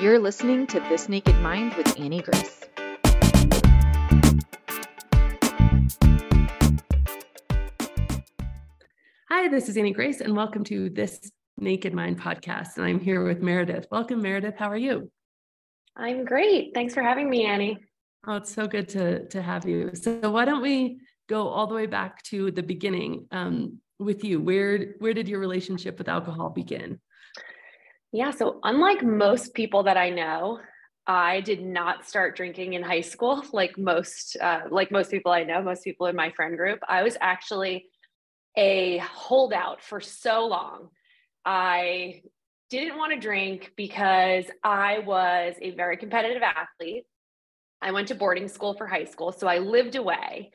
You're listening to This Naked Mind with Annie Grace. Hi, this is Annie Grace, and welcome to This Naked Mind podcast. And I'm here with Meredith. Welcome, Meredith. How are you? I'm great. Thanks for having me, Annie. Oh, it's so good to, to have you. So, why don't we go all the way back to the beginning um, with you? Where, where did your relationship with alcohol begin? Yeah. So, unlike most people that I know, I did not start drinking in high school like most uh, like most people I know, most people in my friend group. I was actually a holdout for so long. I didn't want to drink because I was a very competitive athlete. I went to boarding school for high school, so I lived away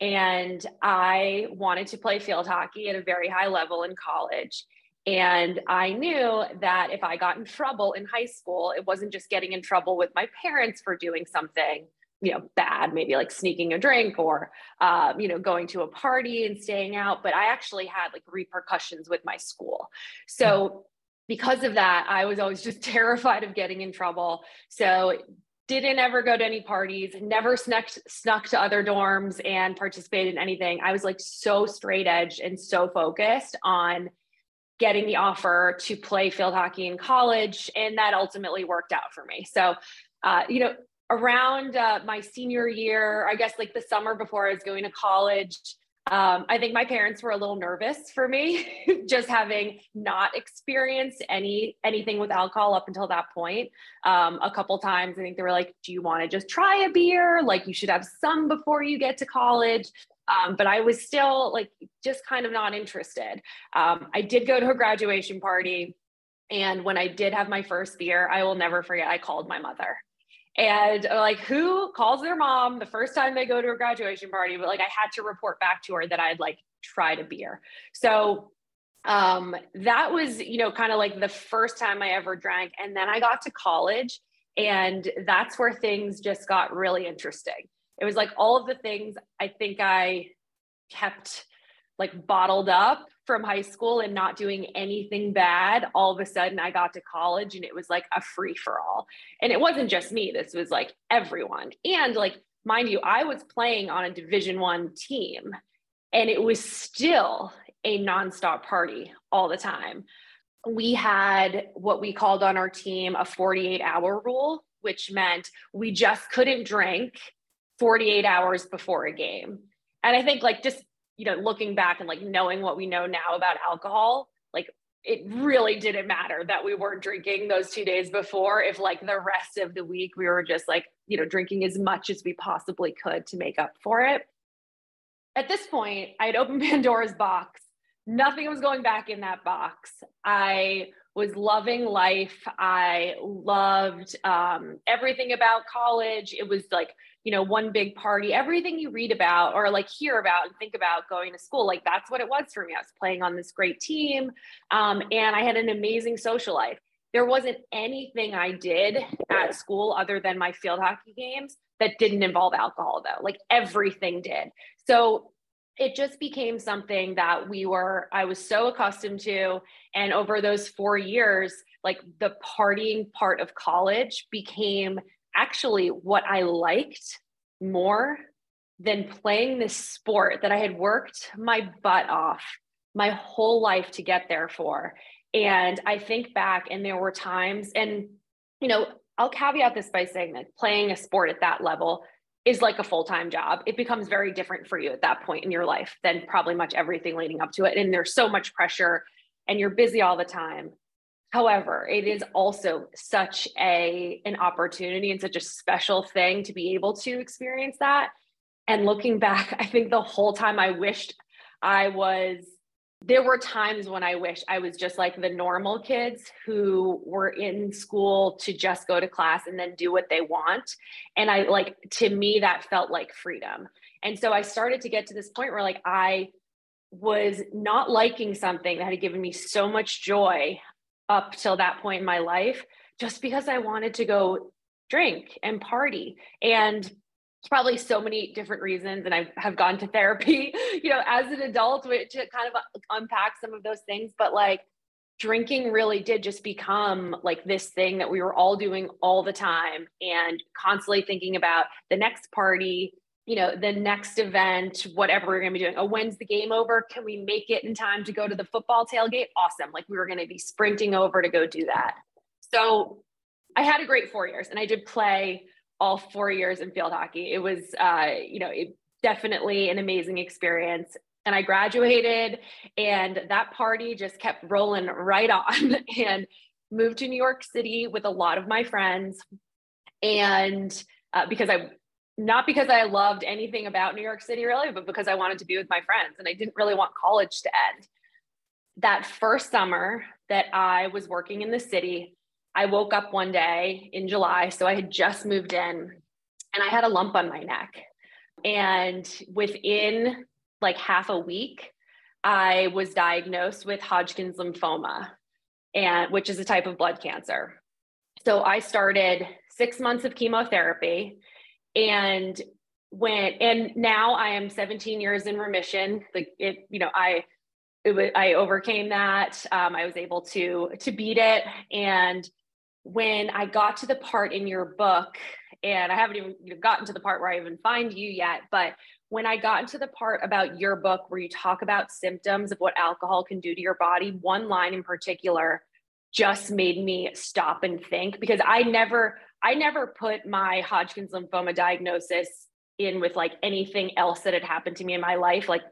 and I wanted to play field hockey at a very high level in college. And I knew that if I got in trouble in high school, it wasn't just getting in trouble with my parents for doing something, you know, bad, maybe like sneaking a drink or, um, you know, going to a party and staying out, but I actually had like repercussions with my school. So because of that, I was always just terrified of getting in trouble. So didn't ever go to any parties, never snuck snuck to other dorms and participated in anything. I was like so straight edge and so focused on getting the offer to play field hockey in college. And that ultimately worked out for me. So, uh, you know, around uh, my senior year, I guess like the summer before I was going to college, um, I think my parents were a little nervous for me, just having not experienced any anything with alcohol up until that point. Um, a couple times, I think they were like, "Do you want to just try a beer? Like you should have some before you get to college." Um, but I was still like just kind of not interested. Um, I did go to a graduation party. And when I did have my first beer, I will never forget, I called my mother. And uh, like, who calls their mom the first time they go to a graduation party? But like, I had to report back to her that I'd like tried a beer. So um, that was, you know, kind of like the first time I ever drank. And then I got to college, and that's where things just got really interesting it was like all of the things I think I kept like bottled up from high school and not doing anything bad all of a sudden i got to college and it was like a free for all and it wasn't just me this was like everyone. And like mind you i was playing on a division 1 team and it was still a nonstop party all the time. We had what we called on our team a 48 hour rule which meant we just couldn't drink 48 hours before a game. And I think like just, you know, looking back and like knowing what we know now about alcohol, like it really didn't matter that we weren't drinking those two days before if like the rest of the week we were just like, you know, drinking as much as we possibly could to make up for it. At this point, I had opened Pandora's box. Nothing was going back in that box. I was loving life. I loved um, everything about college. It was like you know, one big party, everything you read about or like hear about and think about going to school, like that's what it was for me. I was playing on this great team um, and I had an amazing social life. There wasn't anything I did at school other than my field hockey games that didn't involve alcohol, though. Like everything did. So it just became something that we were, I was so accustomed to. And over those four years, like the partying part of college became actually what I liked more than playing this sport that I had worked my butt off my whole life to get there for. And I think back, and there were times, and you know, I'll caveat this by saying that playing a sport at that level is like a full time job. It becomes very different for you at that point in your life than probably much everything leading up to it. And there's so much pressure, and you're busy all the time. However, it is also such a an opportunity and such a special thing to be able to experience that. And looking back, I think the whole time I wished I was there were times when I wish I was just like the normal kids who were in school to just go to class and then do what they want. And I like, to me, that felt like freedom. And so I started to get to this point where like I was not liking something that had given me so much joy up till that point in my life just because I wanted to go drink and party. And probably so many different reasons. And I have gone to therapy, you know, as an adult to kind of unpack some of those things. But like, drinking really did just become like this thing that we were all doing all the time and constantly thinking about the next party, you know, the next event, whatever we're going to be doing. Oh, when's the game over? Can we make it in time to go to the football tailgate? Awesome. Like we were going to be sprinting over to go do that. So I had a great four years and I did play all four years in field hockey. It was, uh, you know, it, definitely an amazing experience and I graduated, and that party just kept rolling right on. and moved to New York City with a lot of my friends, and uh, because I not because I loved anything about New York City really, but because I wanted to be with my friends, and I didn't really want college to end. That first summer that I was working in the city, I woke up one day in July, so I had just moved in, and I had a lump on my neck. And within like half a week, I was diagnosed with Hodgkin's lymphoma, and which is a type of blood cancer. So I started six months of chemotherapy, and when and now I am 17 years in remission. Like it, you know, I it was, I overcame that. Um, I was able to to beat it, and when I got to the part in your book, and I haven't even gotten to the part where I even find you yet, but when I got into the part about your book where you talk about symptoms of what alcohol can do to your body, one line in particular just made me stop and think because I never I never put my Hodgkin's lymphoma diagnosis in with like anything else that had happened to me in my life. Like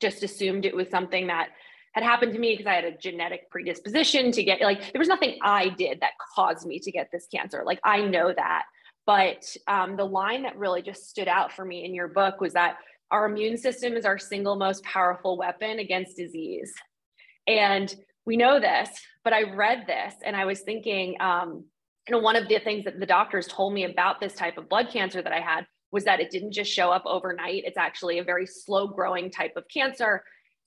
just assumed it was something that had happened to me because I had a genetic predisposition to get like there was nothing I did that caused me to get this cancer. Like I know that. But um, the line that really just stood out for me in your book was that our immune system is our single most powerful weapon against disease. And we know this, but I read this and I was thinking, um, know, one of the things that the doctors told me about this type of blood cancer that I had was that it didn't just show up overnight. It's actually a very slow growing type of cancer.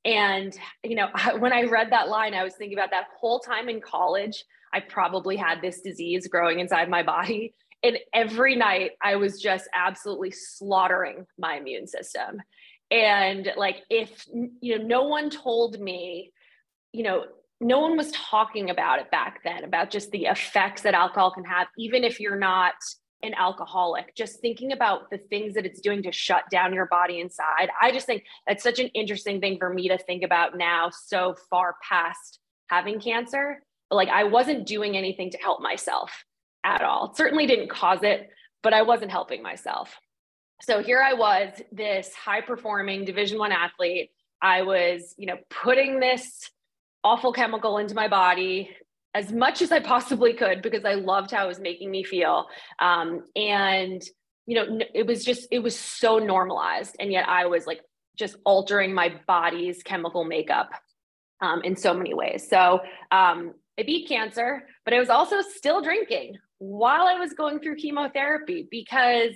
And, you know, when I read that line, I was thinking about that whole time in college. I probably had this disease growing inside my body and every night I was just absolutely slaughtering my immune system. And like, if, you know, no one told me, you know, no one was talking about it back then about just the effects that alcohol can have, even if you're not an alcoholic, just thinking about the things that it's doing to shut down your body inside. I just think that's such an interesting thing for me to think about now, so far past having cancer. Like, I wasn't doing anything to help myself at all. certainly didn't cause it, but I wasn't helping myself. So here I was, this high performing Division 1 athlete. I was, you know, putting this awful chemical into my body as much as I possibly could because I loved how it was making me feel. Um, and you know, it was just it was so normalized, and yet I was like just altering my body's chemical makeup um, in so many ways. So um, I beat cancer, but I was also still drinking while I was going through chemotherapy because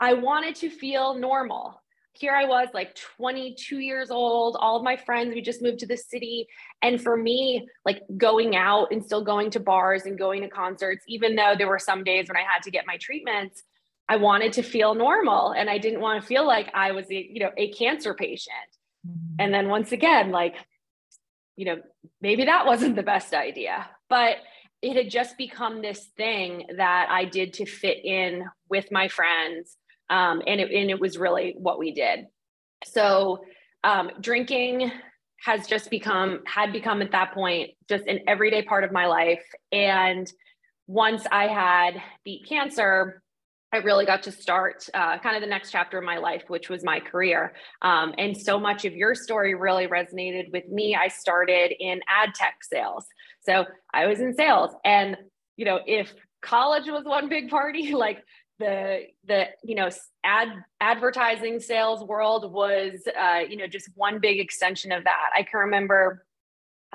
I wanted to feel normal. Here I was, like 22 years old. All of my friends, we just moved to the city. And for me, like going out and still going to bars and going to concerts, even though there were some days when I had to get my treatments, I wanted to feel normal and I didn't want to feel like I was, a, you know, a cancer patient. Mm-hmm. And then once again, like, you know, maybe that wasn't the best idea. But it had just become this thing that I did to fit in with my friends. Um, and, it, and it was really what we did. So um, drinking has just become, had become at that point, just an everyday part of my life. And once I had beat cancer, I really got to start uh, kind of the next chapter of my life, which was my career. Um, and so much of your story really resonated with me. I started in ad tech sales. So I was in sales. And, you know, if college was one big party, like the, the, you know, ad advertising sales world was, uh, you know, just one big extension of that. I can remember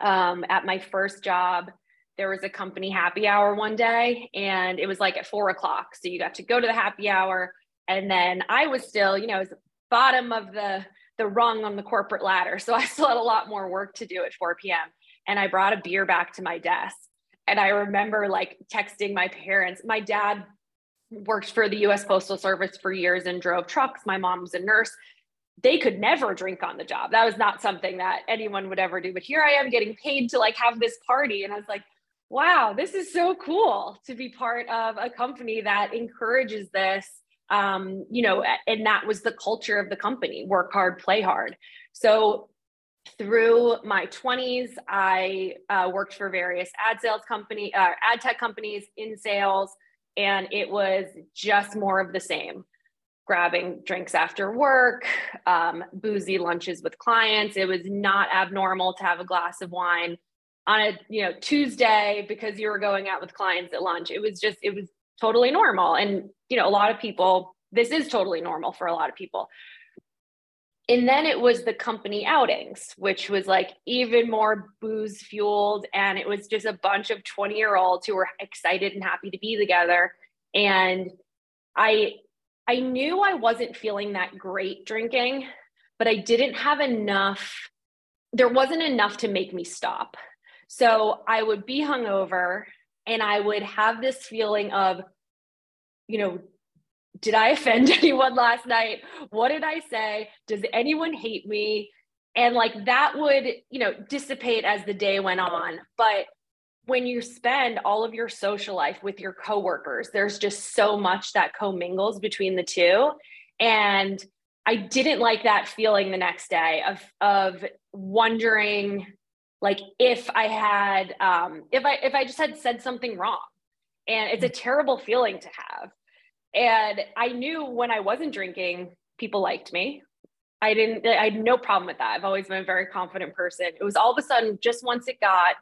um, at my first job, there was a company happy hour one day and it was like at four o'clock. So you got to go to the happy hour. And then I was still, you know, was bottom of the the rung on the corporate ladder. So I still had a lot more work to do at 4 p.m. And I brought a beer back to my desk. And I remember like texting my parents. My dad worked for the US Postal Service for years and drove trucks. My mom was a nurse. they could never drink on the job. That was not something that anyone would ever do. But here I am getting paid to like have this party. And I was like, wow, this is so cool to be part of a company that encourages this. Um, you know, and that was the culture of the company work hard, play hard. So through my 20s, I uh, worked for various ad sales company, uh, ad tech companies in sales, and it was just more of the same grabbing drinks after work, um, boozy lunches with clients. It was not abnormal to have a glass of wine on a you know Tuesday because you were going out with clients at lunch. It was just it was totally normal, and you know a lot of people. This is totally normal for a lot of people. And then it was the company outings, which was like even more booze fueled. And it was just a bunch of 20 year olds who were excited and happy to be together. And I I knew I wasn't feeling that great drinking, but I didn't have enough, there wasn't enough to make me stop. So I would be hungover and I would have this feeling of, you know, did I offend anyone last night? What did I say? Does anyone hate me? And like that would, you know, dissipate as the day went on. But when you spend all of your social life with your coworkers, there's just so much that commingles between the two. And I didn't like that feeling the next day of of wondering like if I had um if I if I just had said something wrong. And it's a terrible feeling to have. And I knew when I wasn't drinking, people liked me. I didn't I had no problem with that. I've always been a very confident person. It was all of a sudden just once it got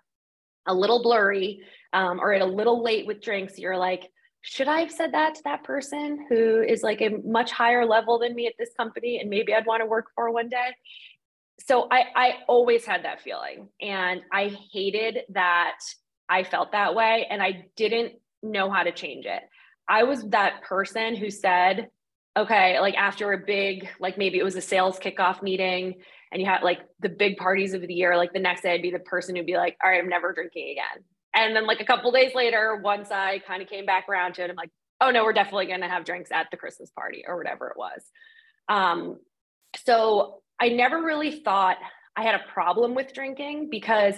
a little blurry um, or at a little late with drinks, you're like, should I have said that to that person who is like a much higher level than me at this company and maybe I'd want to work for one day? So I, I always had that feeling and I hated that I felt that way and I didn't know how to change it. I was that person who said, okay, like after a big, like maybe it was a sales kickoff meeting and you had like the big parties of the year, like the next day I'd be the person who'd be like, all right, I'm never drinking again. And then like a couple days later, once I kind of came back around to it, I'm like, oh no, we're definitely going to have drinks at the Christmas party or whatever it was. Um, so I never really thought I had a problem with drinking because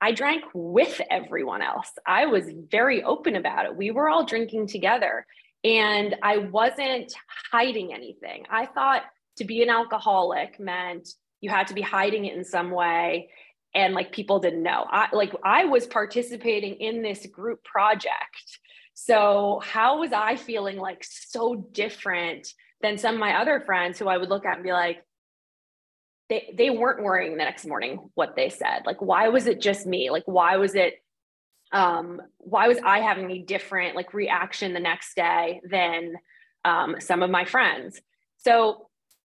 I drank with everyone else. I was very open about it. We were all drinking together and I wasn't hiding anything. I thought to be an alcoholic meant you had to be hiding it in some way and like people didn't know. I like I was participating in this group project. So how was I feeling like so different than some of my other friends who I would look at and be like they they weren't worrying the next morning what they said. Like why was it just me? Like why was it um why was I having a different like reaction the next day than um some of my friends? So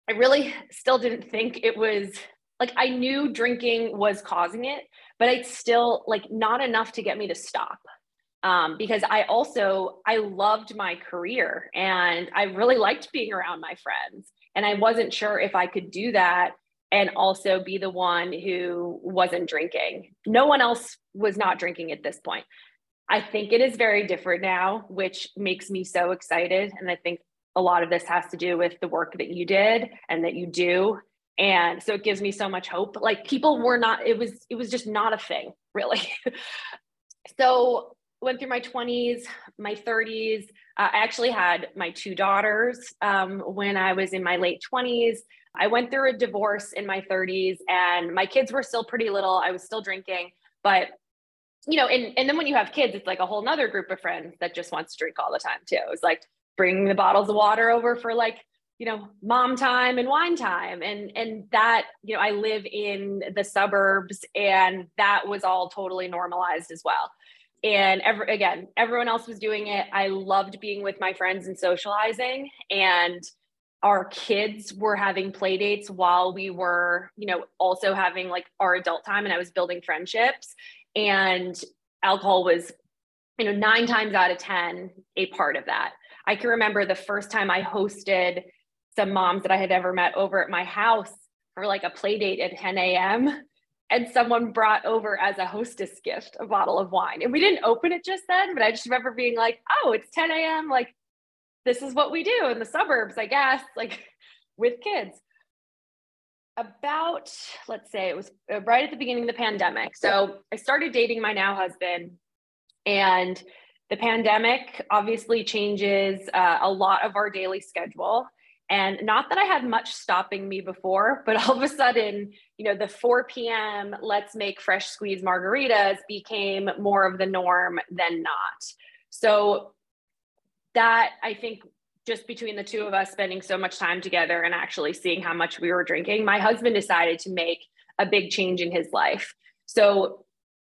I really still didn't think it was like I knew drinking was causing it, but it's still like not enough to get me to stop. Um, because I also I loved my career and I really liked being around my friends, and I wasn't sure if I could do that and also be the one who wasn't drinking. No one else was not drinking at this point. I think it is very different now, which makes me so excited, and I think a lot of this has to do with the work that you did and that you do and so it gives me so much hope like people were not it was it was just not a thing really so went through my 20s my 30s uh, i actually had my two daughters um, when i was in my late 20s i went through a divorce in my 30s and my kids were still pretty little. I was still drinking but you know and, and then when you have kids it's like a whole nother group of friends that just wants to drink all the time too. It's like bringing the bottles of water over for like you know mom time and wine time. And and that you know i live in the suburbs and that was all totally normalized as well and every again everyone else was doing it i loved being with my friends and socializing and our kids were having play dates while we were you know also having like our adult time and i was building friendships and alcohol was you know 9 times out of 10 a part of that I can remember the first time I hosted some moms that I had ever met over at my house for like a play date at 10 a.m. And someone brought over as a hostess gift a bottle of wine. And we didn't open it just then, but I just remember being like, oh, it's 10 a.m. Like, this is what we do in the suburbs, I guess, like with kids. about, let's say it was uh, right at the beginning of the pandemic. So I started dating my now husband, and the pandemic obviously changes uh, a lot of our daily schedule. And not that I had much stopping me before, but all of a sudden, you know, the 4 p.m. let's make fresh squeeze margaritas became more of the norm than not. So that I think just between the two of us spending so much time together and actually seeing how much we were drinking, my husband decided to make a big change in his life. So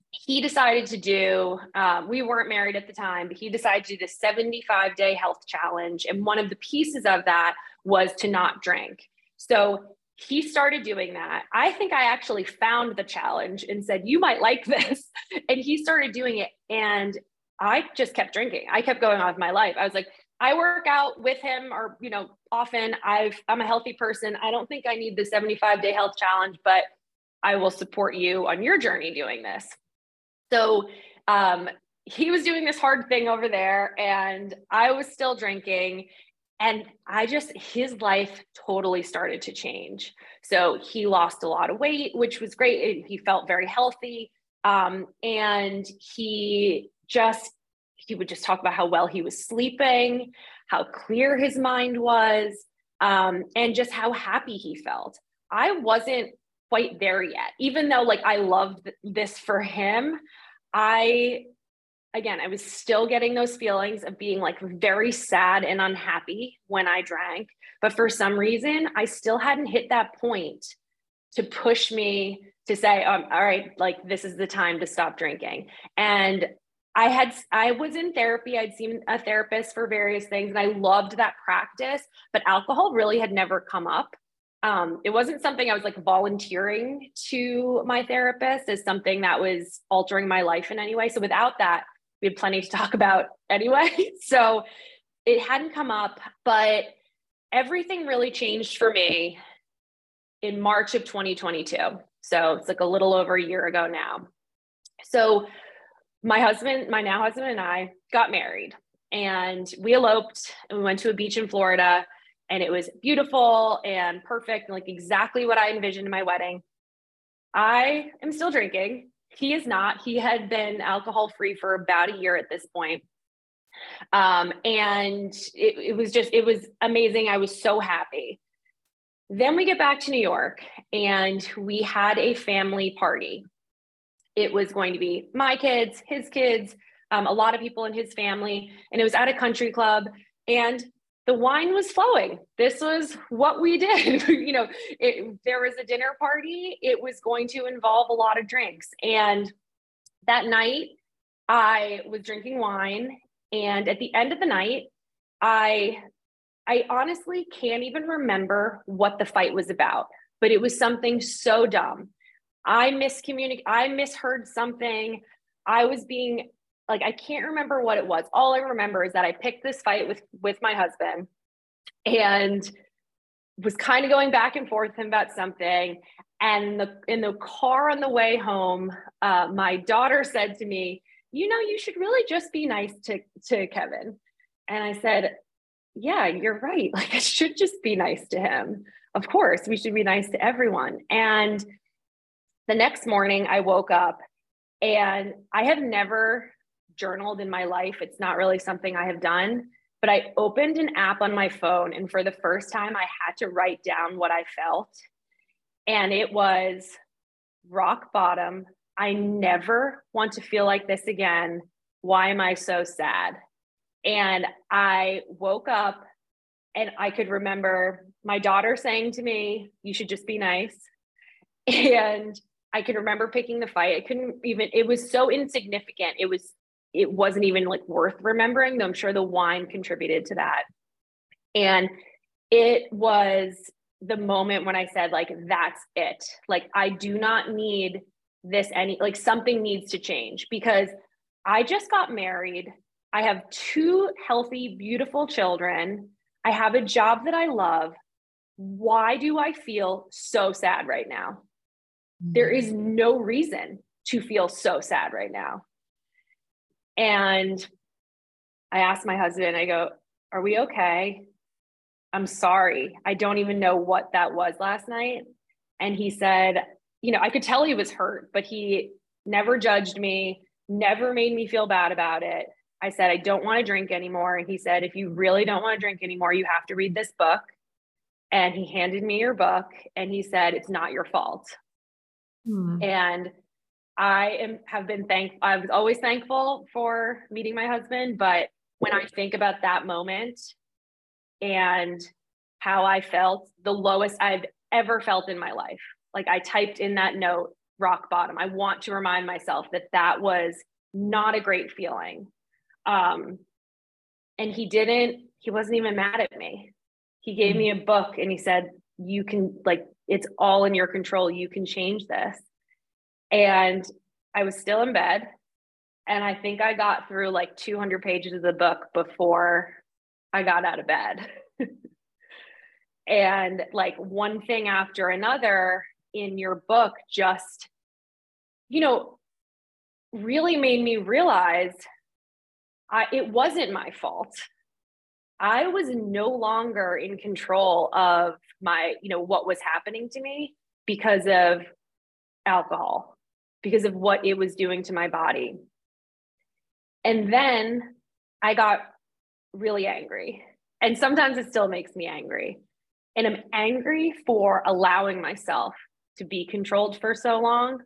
he decided to do, uh, we weren't married at the time, but he decided to do the 75 day health challenge. And one of the pieces of that was to not drink. So he started doing that. I think I actually found the challenge and said, You might like this. And he started doing it. And I just kept drinking. I kept going on with my life. I was like, I work out with him or, you know, often I've, I'm a healthy person. I don't think I need the 75 day health challenge, but I will support you on your journey doing this. So um, he was doing this hard thing over there, and I was still drinking. And I just, his life totally started to change. So he lost a lot of weight, which was great. He felt very healthy. Um, and he just, he would just talk about how well he was sleeping, how clear his mind was, um, and just how happy he felt. I wasn't quite there yet, even though like I loved this for him. I again, I was still getting those feelings of being like very sad and unhappy when I drank. But for some reason, I still hadn't hit that point to push me to say, um, all right, like this is the time to stop drinking. And I had, I was in therapy. I'd seen a therapist for various things and I loved that practice, but alcohol really had never come up. Um, it wasn't something I was like volunteering to my therapist as something that was altering my life in any way. So without that, we had plenty to talk about anyway. so it hadn't come up, but everything really changed for me in March of 2022. So it's like a little over a year ago now. So my husband, my now husband, and I got married and we eloped and we went to a beach in Florida and it was beautiful and perfect like exactly what I envisioned my wedding. I am still drinking he is not. He had been alcohol free for about a year at this point. Um, and it, it was just, it was amazing. I was so happy. Then we get back to New York and we had a family party. It was going to be my kids, his kids, um, a lot of people in his family, and it was at a country club. And the wine was flowing. This was what we did. you know, it, there was a dinner party. It was going to involve a lot of drinks. And that night, I was drinking wine. And at the end of the night, I I honestly can't even remember what the fight was about, but it was something so dumb. I miscommunicated, I misheard something. I was being like I can't remember what it was. All I remember is that I picked this fight with with my husband and was kind of going back and forth about something. And the in the car on the way home, uh, my daughter said to me, "You know, you should really just be nice to to Kevin." And I said, "Yeah, you're right. Like I should just be nice to him. Of course, we should be nice to everyone." And the next morning, I woke up and I have never journaled in my life. It's not really something I have done, but I opened an app on my phone and for the first time I had to write down what I felt. And it was rock bottom. I never want to feel like this again. Why am I so sad? And I woke up and I could remember my daughter saying to me, You should just be nice. And I could remember picking the fight. I couldn't even, it was so insignificant. It was it wasn't even like worth remembering, though I'm sure the wine contributed to that. And it was the moment when I said, like, that's it. Like, I do not need this any, like, something needs to change because I just got married. I have two healthy, beautiful children. I have a job that I love. Why do I feel so sad right now? Mm-hmm. There is no reason to feel so sad right now. And I asked my husband, I go, Are we okay? I'm sorry. I don't even know what that was last night. And he said, you know, I could tell he was hurt, but he never judged me, never made me feel bad about it. I said, I don't want to drink anymore. And he said, if you really don't want to drink anymore, you have to read this book. And he handed me your book and he said, it's not your fault. Hmm. And I am have been thankful. I was always thankful for meeting my husband, but when I think about that moment and how I felt, the lowest I've ever felt in my life. Like I typed in that note, rock bottom. I want to remind myself that that was not a great feeling. Um, and he didn't, he wasn't even mad at me. He gave me a book and he said, You can, like, it's all in your control. You can change this. And I was still in bed. And I think I got through like 200 pages of the book before I got out of bed. and like one thing after another in your book just, you know, really made me realize I, it wasn't my fault. I was no longer in control of my, you know, what was happening to me because of alcohol, because of what it was doing to my body. And then I got really angry. And sometimes it still makes me angry. And I'm angry for allowing myself to be controlled for so long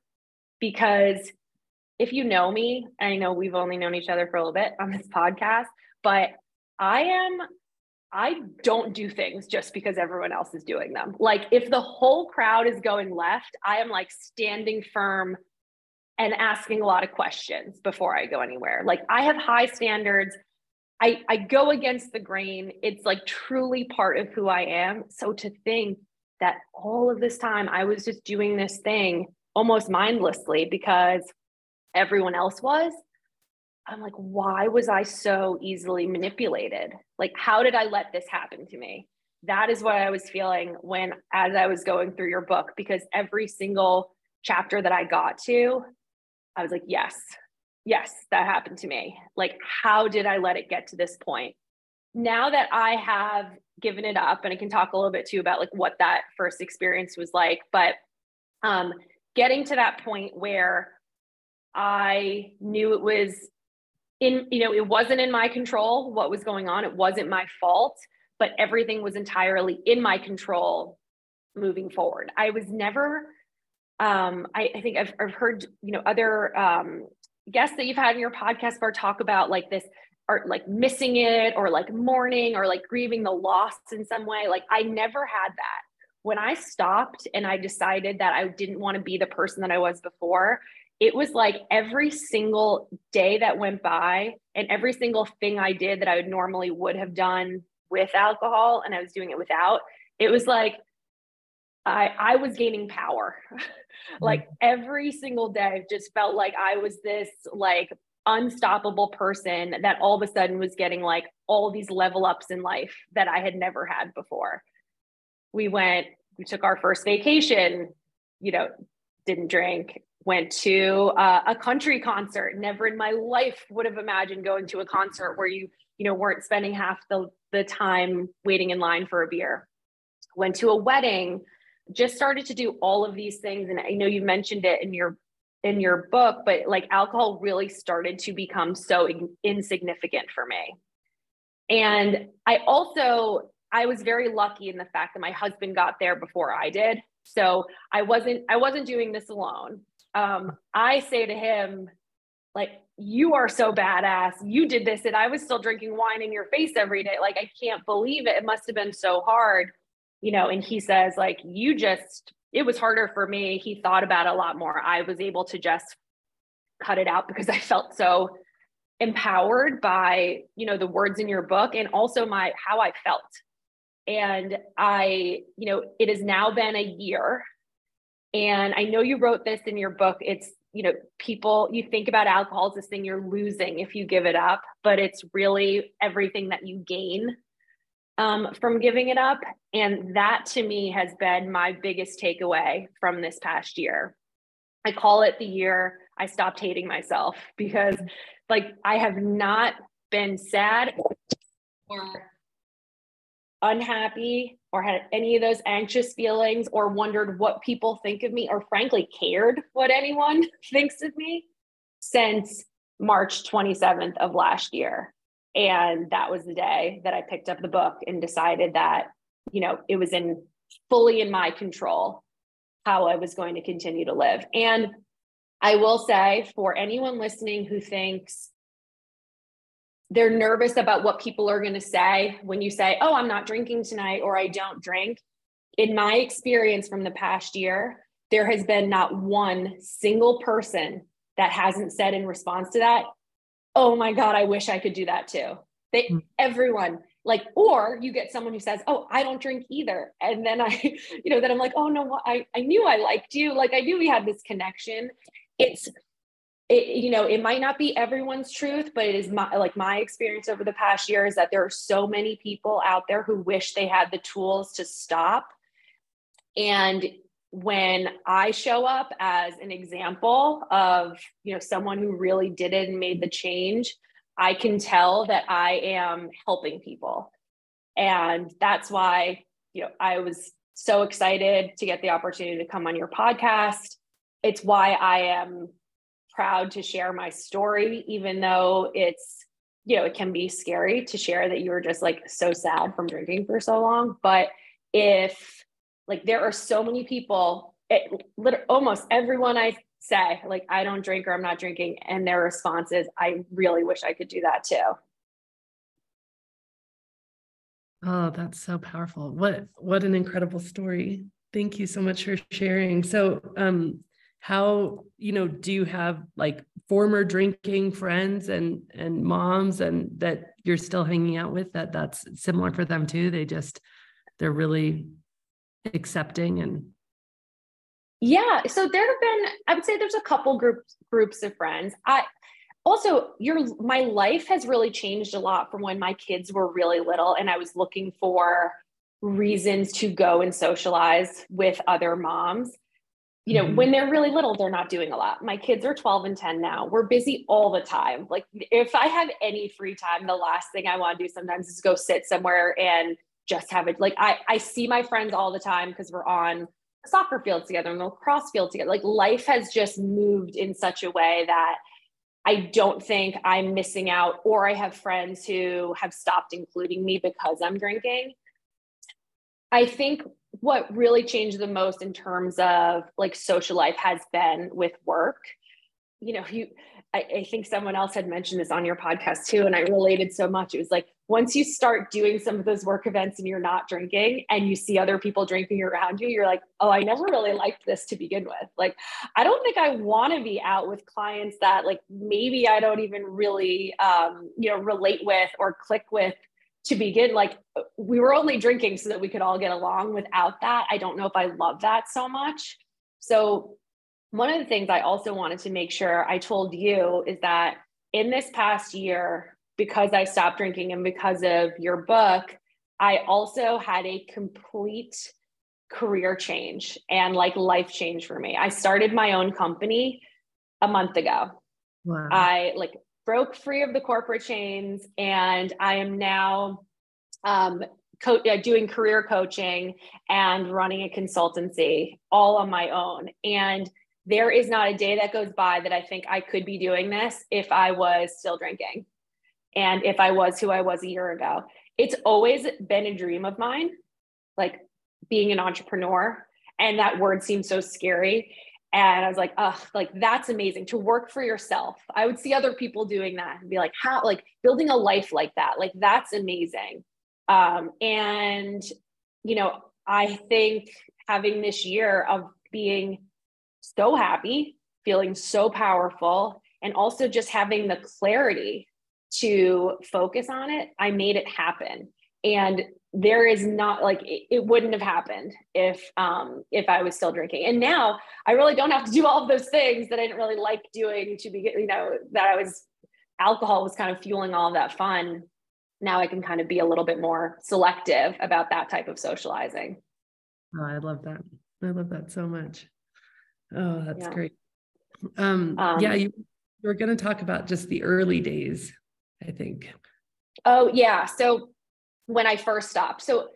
because if you know me, I know we've only known each other for a little bit on this podcast, but I am I don't do things just because everyone else is doing them. Like if the whole crowd is going left, I am like standing firm and asking a lot of questions before I go anywhere. Like I have high standards. I I go against the grain. It's like truly part of who I am. So to think that all of this time I was just doing this thing almost mindlessly because everyone else was. I'm like, why was I so easily manipulated? Like, how did I let this happen to me? That is what I was feeling when, as I was going through your book, because every single chapter that I got to, I was like, yes, yes, that happened to me. Like, how did I let it get to this point? Now that I have given it up, and I can talk a little bit too about like what that first experience was like, but um, getting to that point where I knew it was in, you know, it wasn't in my control what was going on. It wasn't my fault, but everything was entirely in my control moving forward. I was never, um, I, I think I've, I've heard, you know, other um, guests that you've had in your podcast bar talk about like this or like missing it or like mourning or like grieving the loss in some way. Like I never had that. When I stopped and I decided that I didn't want to be the person that I was before, it was like every single day that went by and every single thing I did that I would normally would have done with alcohol and I was doing it without, it was like I I was gaining power. like every single day just felt like I was this like unstoppable person that all of a sudden was getting like all these level ups in life that I had never had before. We went, we took our first vacation, you know, didn't drink, went to uh, a country concert. Never in my life would have imagined going to a concert where you you know weren't spending half the the time waiting in line for a beer. Went to a wedding just started to do all of these things and i know you mentioned it in your in your book but like alcohol really started to become so in- insignificant for me and i also i was very lucky in the fact that my husband got there before i did so i wasn't i wasn't doing this alone um, I say to him, like, you are so badass. You did this, and I was still drinking wine in your face every day. Like, I can't believe it. It must have been so hard, you know. And he says, like, you just, it was harder for me. He thought about a lot more. I was able to just cut it out because I felt so empowered by, you know, the words in your book and also my how I felt. And I, you know, it has now been a year and I know you wrote this in your book. It's, you know, people, you think about alcohol as this thing you're losing if you give it up, but it's really everything that you gain um, from giving it up. And that to me has been my biggest takeaway from this past year. I call it the year I stopped hating myself because, like, I have not been sad or unhappy or had any of those anxious feelings or wondered what people think of me or frankly cared what anyone thinks of me since March 27th of last year. And that was the day that I picked up the book and decided that, you know, it was in fully in my control how I was going to continue to live. And I will say for anyone listening who thinks they're nervous about what people are going to say when you say, Oh, I'm not drinking tonight, or I don't drink. In my experience from the past year, there has been not one single person that hasn't said in response to that, Oh my God, I wish I could do that too. They, mm-hmm. everyone, like, or you get someone who says, Oh, I don't drink either. And then I, you know, then I'm like, Oh no, I, I knew I liked you. Like, I knew we had this connection. It's, it, you know, it might not be everyone's truth, but it is my, like my experience over the past year is that there are so many people out there who wish they had the tools to stop. And when I show up as an example of, you know, someone who really did it and made the change, I can tell that I am helping people. And that's why, you know, I was so excited to get the opportunity to come on your podcast. It's why I am proud to share my story, even though it's, you know, it can be scary to share that you were just like so sad from drinking for so long. But if like there are so many people, it, almost everyone I say, like, I don't drink or I'm not drinking, and their response is, I really wish I could do that too. Oh, that's so powerful. What what an incredible story. Thank you so much for sharing. So um how you know do you have like former drinking friends and and moms and that you're still hanging out with that that's similar for them too they just they're really accepting and yeah so there have been i would say there's a couple groups groups of friends i also your my life has really changed a lot from when my kids were really little and i was looking for reasons to go and socialize with other moms you know, mm-hmm. when they're really little, they're not doing a lot. My kids are 12 and 10 now. We're busy all the time. Like, if I have any free time, the last thing I want to do sometimes is go sit somewhere and just have it. Like, I, I see my friends all the time because we're on soccer field together and lacrosse field together. Like, life has just moved in such a way that I don't think I'm missing out, or I have friends who have stopped including me because I'm drinking. I think what really changed the most in terms of like social life has been with work. You know, you I, I, think someone else had mentioned this on your podcast too, and I related so much. It was like once you start doing some of those work events and you're not drinking and you see other people drinking around you, you're like, oh, I never really liked this to begin with. Like, I don't think I want to be out with clients that like maybe I don't even really um, you know relate with or click with to begin like we were only drinking so that we could all get along without that i don't know if i love that so much so one of the things i also wanted to make sure i told you is that in this past year because i stopped drinking and because of your book i also had a complete career change and like life change for me i started my own company a month ago wow. i like broke free of the corporate chains and I am now um, co- uh, doing career coaching and running a consultancy all on my own. And there is not a day that goes by that I think I could be doing this if I was still drinking and if I was who I was a year ago. It's always been a dream of mine, like being an entrepreneur. And that word seems so scary. And I was like, oh, like that's amazing to work for yourself. I would see other people doing that and be like, how, like building a life like that, like that's amazing. Um, and, you know, I think having this year of being so happy, feeling so powerful, and also just having the clarity to focus on it, I made it happen. And there is not like it, it, wouldn't have happened if um if I was still drinking. And now I really don't have to do all of those things that I didn't really like doing to be you know that I was alcohol was kind of fueling all of that fun. Now I can kind of be a little bit more selective about that type of socializing. Oh, I love that. I love that so much. Oh, that's yeah. great. Um, um, yeah, you, you were going to talk about just the early days, I think. Oh, yeah. So when I first stopped. So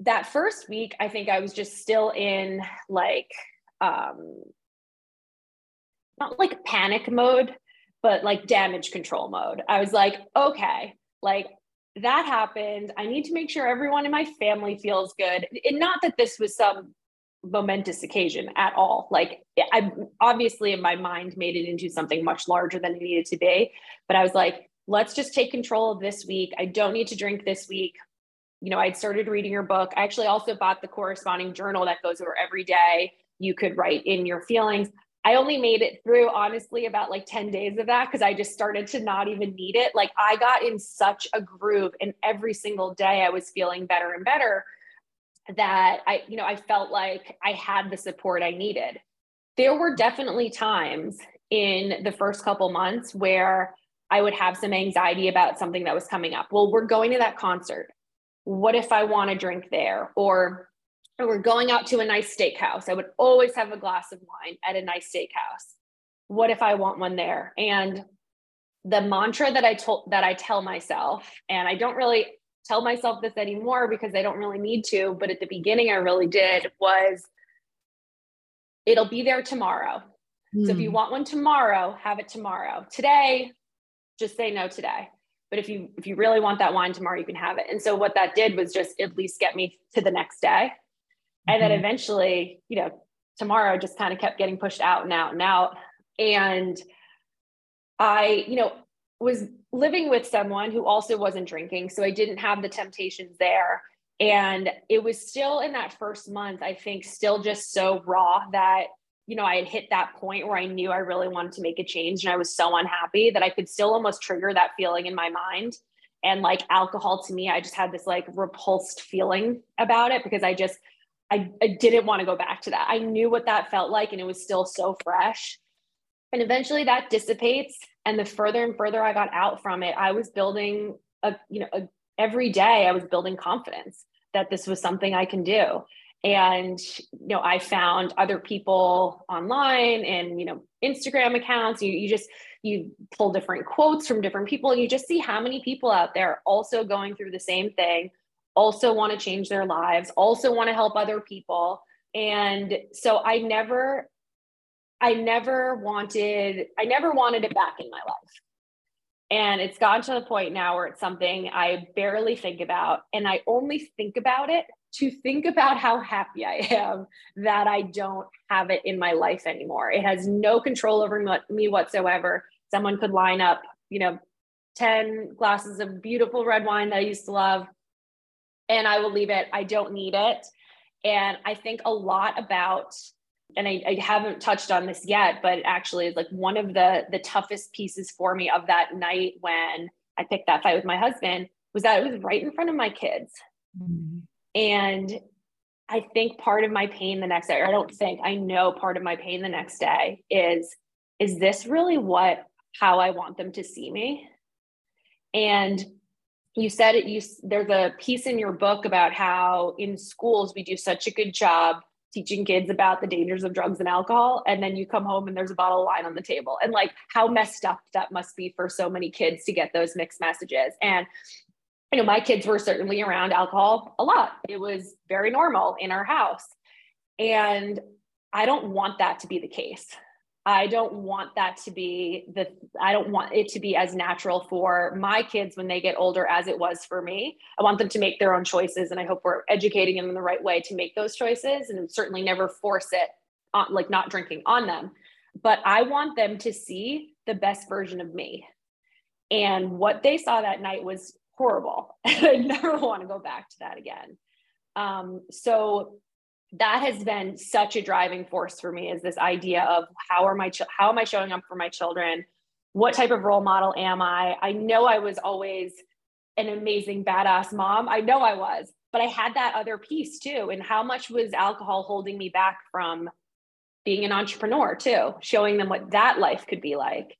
that first week, I think I was just still in like, um, not like panic mode, but like damage control mode. I was like, okay, like that happened. I need to make sure everyone in my family feels good. And not that this was some momentous occasion at all. Like I obviously in my mind made it into something much larger than it needed to be. But I was like, let's just take control of this week. I don't need to drink this week. You know, I'd started reading your book. I actually also bought the corresponding journal that goes over every day. You could write in your feelings. I only made it through honestly about like 10 days of that because I just started to not even need it. Like I got in such a groove and every single day I was feeling better and better that I, you know, I felt like I had the support I needed. There were definitely times in the first couple months where I would have some anxiety about something that was coming up. Well, we're going to that concert. What if I want to drink there? Or or we're going out to a nice steakhouse. I would always have a glass of wine at a nice steakhouse. What if I want one there? And the mantra that I told that I tell myself, and I don't really tell myself this anymore because I don't really need to, but at the beginning I really did was it'll be there tomorrow. Mm. So if you hmm. want one tomorrow, have it tomorrow. Today, just say no today. But if you if you really want that wine tomorrow, you can have it. And so what that did was just at least get me to the next day. And mm-hmm. then eventually, you know, tomorrow just kind of kept getting pushed out and out and out. And I, you know, was living with someone who also wasn't drinking. So I didn't have the temptations there. And it was still in that first month, I think, still just so raw that, you know, I had hit that point where I knew I really wanted to make a change. And I was so unhappy that I could still almost trigger that feeling in my mind. And like alcohol to me, I just had this like repulsed feeling about it because I just, I, I didn't want to go back to that. I knew what that felt like and it was still so fresh. And eventually that dissipates. And the further and further I got out from it, I was building a, you know, a, every day I was building confidence that this was something I can do. And, you know, I found other people online and, you know, Instagram accounts. You, you just, you pull different quotes from different people and you just see how many people out there also going through the same thing also want to change their lives, also want to help other people. And so I never, I never wanted, I never wanted it back in my life. And it's gotten to the point now where it's something I barely think about. And I only think about it to think about how happy I am that I don't have it in my life anymore. It has no control over me whatsoever. Someone could line up, you know, 10 glasses of beautiful red wine that I used to love and I will leave it. I don't need it. And I think a lot about, and I, I haven't touched on this yet, but actually like one of the the toughest pieces for me of that night when I picked that fight with my husband was that it was right in front of my kids. Mm-hmm. And I think part of my pain the next day, or I don't think, I know part of my pain the next day is, is this really what, how I want them to see me? And you said it you there's a piece in your book about how in schools we do such a good job teaching kids about the dangers of drugs and alcohol and then you come home and there's a bottle of wine on the table and like how messed up that must be for so many kids to get those mixed messages. And you know my kids were certainly around alcohol a lot. It was very normal in our house. And i don't want that to be the case I don't want that to be the I don't want it to be as natural for my kids when they get older as it was for me. I want them to make their own choices and I hope we're educating them in the right way to make those choices and certainly never force it on like not drinking on them. But I want them to see the best version of me. And what they saw that night was horrible. And I never want to go back to that again. Um, so that has been such a driving force for me is this idea of how are my ch- how am I showing up for my children? What type of role model am I? I know I was always an amazing badass mom. I know I was, but I had that other piece too. And how much was alcohol holding me back from being an entrepreneur too, showing them what that life could be like.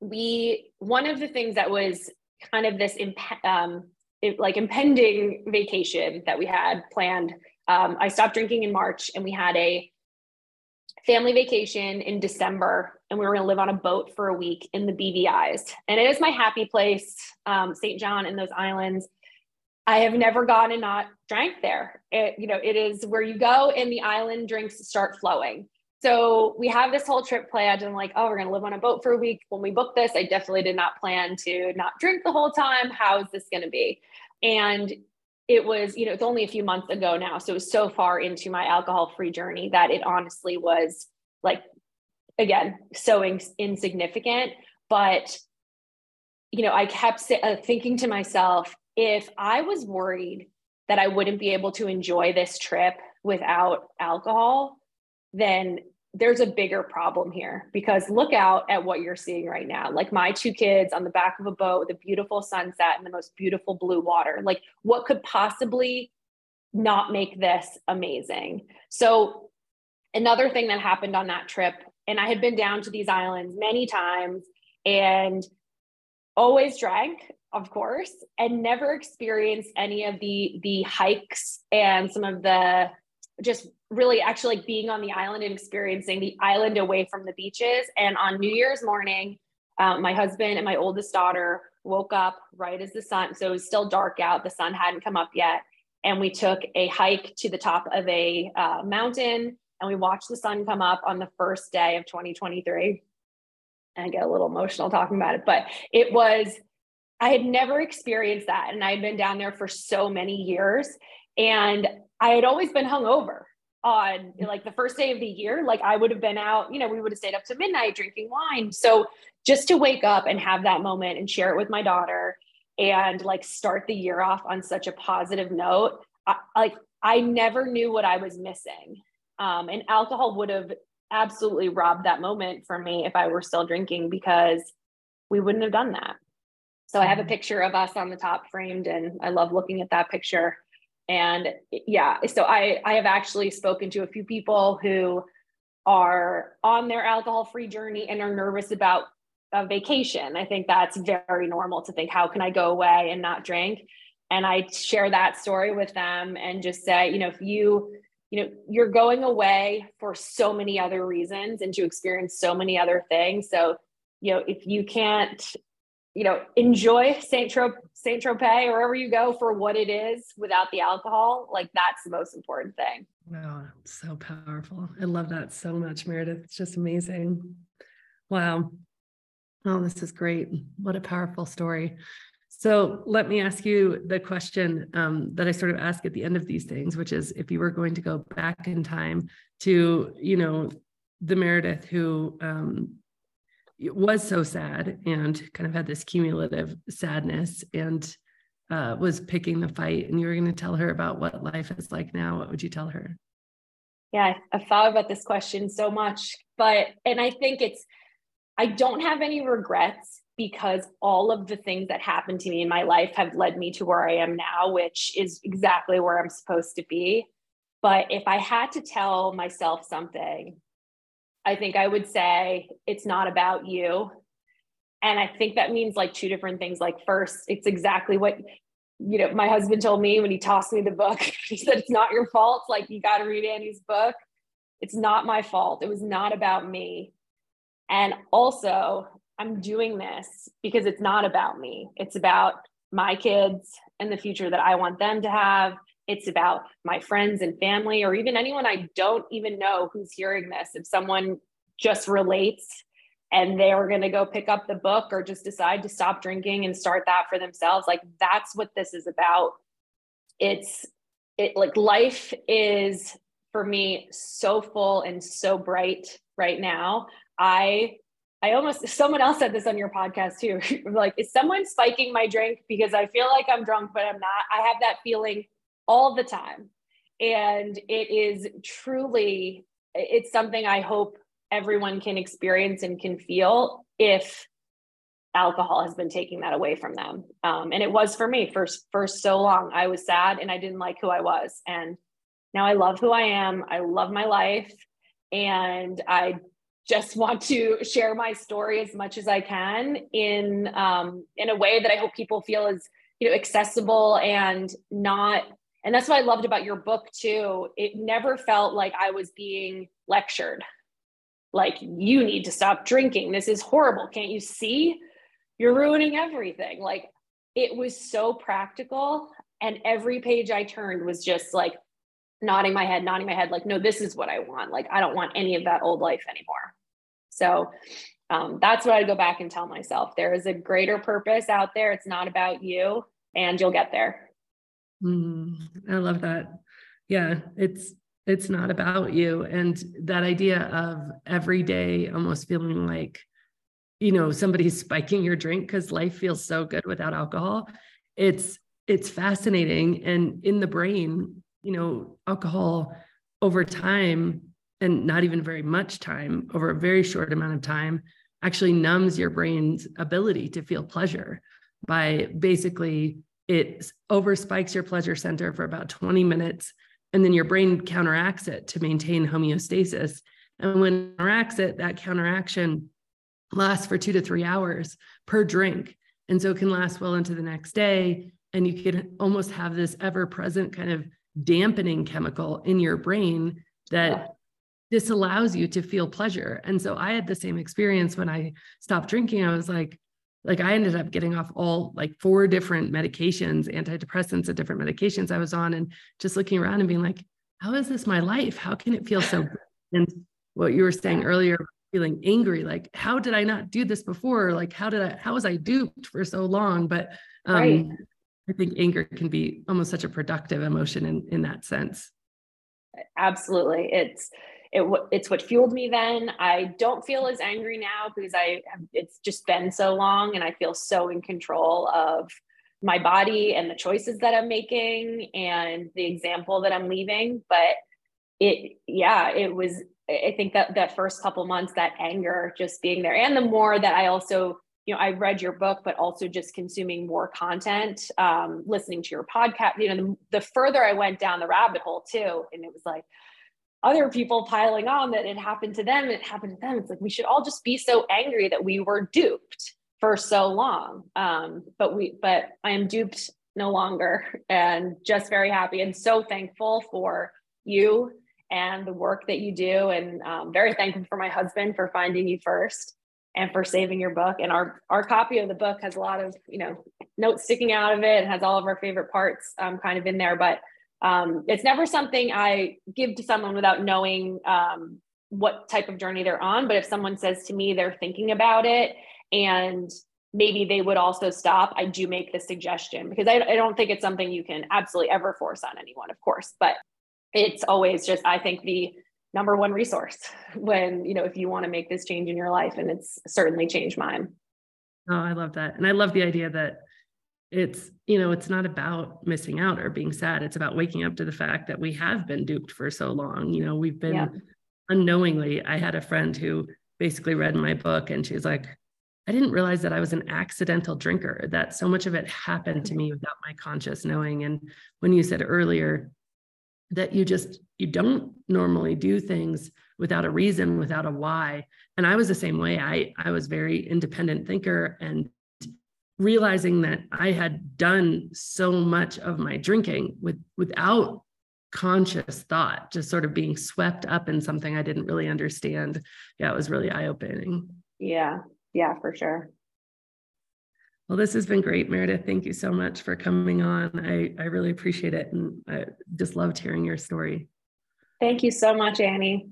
We one of the things that was kind of this imp- um, it, like impending vacation that we had planned um, I stopped drinking in March and we had a family vacation in December and we were going to live on a boat for a week in the BVI's. And it is my happy place, um, St. John and those islands. I have never gone and not drank there. It, you know, it is where you go and the island drinks start flowing. So we have this whole trip planned and I'm like, oh, we're going to live on a boat for a week. When we booked this, I definitely did not plan to not drink the whole time. How is this going to be? And it was, you know, it's only a few months ago now. So it was so far into my alcohol free journey that it honestly was like, again, so in- insignificant. But, you know, I kept uh, thinking to myself, if I was worried that I wouldn't be able to enjoy this trip without alcohol, then there's a bigger problem here because look out at what you're seeing right now. Like my two kids on the back of a boat with a beautiful sunset and the most beautiful blue water. Like, what could possibly not make this amazing? So, another thing that happened on that trip, and I had been down to these islands many times and always drank of course and never experienced any of the the hikes and some of the just really actually like being on the island and experiencing the island away from the beaches. And on New Year's morning, um, my husband and my oldest daughter woke up right as the sun. So it was still dark out. The sun hadn't come up yet. And we took a hike to the top of a uh, mountain and we watched the sun come up on the first day of 2023. And I get a little emotional talking about it, but it was, I had never experienced that. And I had been down there for so many years. And I had always been hungover on like the first day of the year. Like I would have been out, you know, we would have stayed up to midnight drinking wine. So just to wake up and have that moment and share it with my daughter and like start the year off on such a positive note, I, like I never knew what I was missing. Um, and alcohol would have absolutely robbed that moment for me if I were still drinking because we wouldn't have done that. So I have a mm-hmm. picture of us on the top framed, and I love looking at that picture and yeah so i i have actually spoken to a few people who are on their alcohol free journey and are nervous about a vacation. I think that's very normal to think how can i go away and not drink? And i share that story with them and just say you know if you you know you're going away for so many other reasons and to experience so many other things. So you know if you can't you know, enjoy Saint Tropez, wherever you go for what it is without the alcohol. Like that's the most important thing. Wow, so powerful. I love that so much, Meredith. It's just amazing. Wow. Oh, this is great. What a powerful story. So let me ask you the question um, that I sort of ask at the end of these things, which is if you were going to go back in time to, you know, the Meredith who um, was so sad and kind of had this cumulative sadness and uh, was picking the fight. And you were going to tell her about what life is like now. What would you tell her? Yeah i've thought about this question so much but and i think it's i don't have any regrets because all of the things that happened to me in my life have led me to where i am now which is exactly where i'm supposed to be. But if i had to tell myself something I think I would say it's not about you. And I think that means like two different things. Like, first, it's exactly what, you know, my husband told me when he tossed me the book. he said, It's not your fault. Like, you got to read Annie's book. It's not my fault. It was not about me. And also, I'm doing this because it's not about me. It's about my kids and the future that I want them to have it's about my friends and family, or even anyone I don't even know who's hearing this. If someone just relates and they're going to go pick up the book or just decide to stop drinking and start that for themselves, like that's what this is about. It's it like life is for me so full and so bright right now. I I almost someone else said this on your podcast too. like, is someone spiking my drink because I feel like I'm drunk, but I'm not? I have that feeling all the time. And it is truly, it's something I hope everyone can experience and can feel if alcohol has been taking that away from them. Um, and it was for me for, for so long. I was sad and I didn't like who I was. And now I love who I am. I love my life. And I just want to share my story as much as I can in um, in a way that I hope people feel is you know accessible and not and that's what I loved about your book too. It never felt like I was being lectured. Like, you need to stop drinking. This is horrible. Can't you see? You're ruining everything. Like, it was so practical. And every page I turned was just like nodding my head, nodding my head, like, no, this is what I want. Like, I don't want any of that old life anymore. So um, that's what I go back and tell myself. There is a greater purpose out there. It's not about you, and you'll get there. Mm, I love that. Yeah, it's it's not about you, and that idea of every day almost feeling like you know somebody's spiking your drink because life feels so good without alcohol. It's it's fascinating, and in the brain, you know, alcohol over time and not even very much time over a very short amount of time actually numbs your brain's ability to feel pleasure by basically it over spikes your pleasure center for about 20 minutes and then your brain counteracts it to maintain homeostasis and when it counteracts it that counteraction lasts for two to three hours per drink and so it can last well into the next day and you can almost have this ever present kind of dampening chemical in your brain that this allows you to feel pleasure. And so I had the same experience when I stopped drinking. I was like, like I ended up getting off all like four different medications, antidepressants and different medications I was on, and just looking around and being like, how is this my life? How can it feel so good? And what you were saying earlier, feeling angry, like, how did I not do this before? Like, how did I, how was I duped for so long? But um, right. I think anger can be almost such a productive emotion in, in that sense. Absolutely. It's, it, it's what fueled me then. I don't feel as angry now because I have, it's just been so long and I feel so in control of my body and the choices that I'm making and the example that I'm leaving. But it, yeah, it was, I think that that first couple months, that anger just being there. And the more that I also, you know, I read your book, but also just consuming more content, um, listening to your podcast, you know, the, the further I went down the rabbit hole too. And it was like, other people piling on that it happened to them, it happened to them. It's like we should all just be so angry that we were duped for so long. Um, but we, but I am duped no longer, and just very happy and so thankful for you and the work that you do, and um, very thankful for my husband for finding you first and for saving your book. And our our copy of the book has a lot of you know notes sticking out of it and has all of our favorite parts um, kind of in there, but um, it's never something I give to someone without knowing um, what type of journey they're on. But if someone says to me they're thinking about it and maybe they would also stop, I do make the suggestion because I, I don't think it's something you can absolutely ever force on anyone, of course. But it's always just, I think, the number one resource when, you know, if you want to make this change in your life. And it's certainly changed mine. Oh, I love that. And I love the idea that it's you know it's not about missing out or being sad. It's about waking up to the fact that we have been duped for so long. You know we've been yeah. unknowingly i had a friend who basically read my book and she's like i didn't realize that i was an accidental drinker that so much of it happened to me without my conscious knowing. And when you said earlier that you just you don't normally do things without a reason without a why and i was the same way. I i was very independent thinker and realizing that I had done so much of my drinking with without conscious thought, just sort of being swept up in something I didn't really understand. Yeah, it was really eye-opening. Yeah, yeah, for sure. Well, this has been great, Meredith. Thank you so much for coming on. I, I really appreciate it. And I just loved hearing your story. Thank you so much, Annie.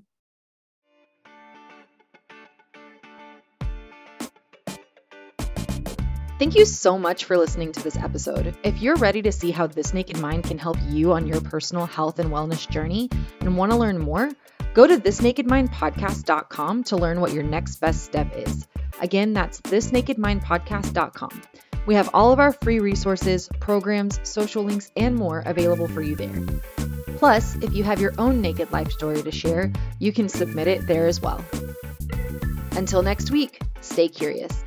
Thank you so much for listening to this episode. If you're ready to see how This Naked Mind can help you on your personal health and wellness journey and want to learn more, go to thisnakedmindpodcast.com to learn what your next best step is. Again, that's thisnakedmindpodcast.com. We have all of our free resources, programs, social links, and more available for you there. Plus, if you have your own naked life story to share, you can submit it there as well. Until next week, stay curious.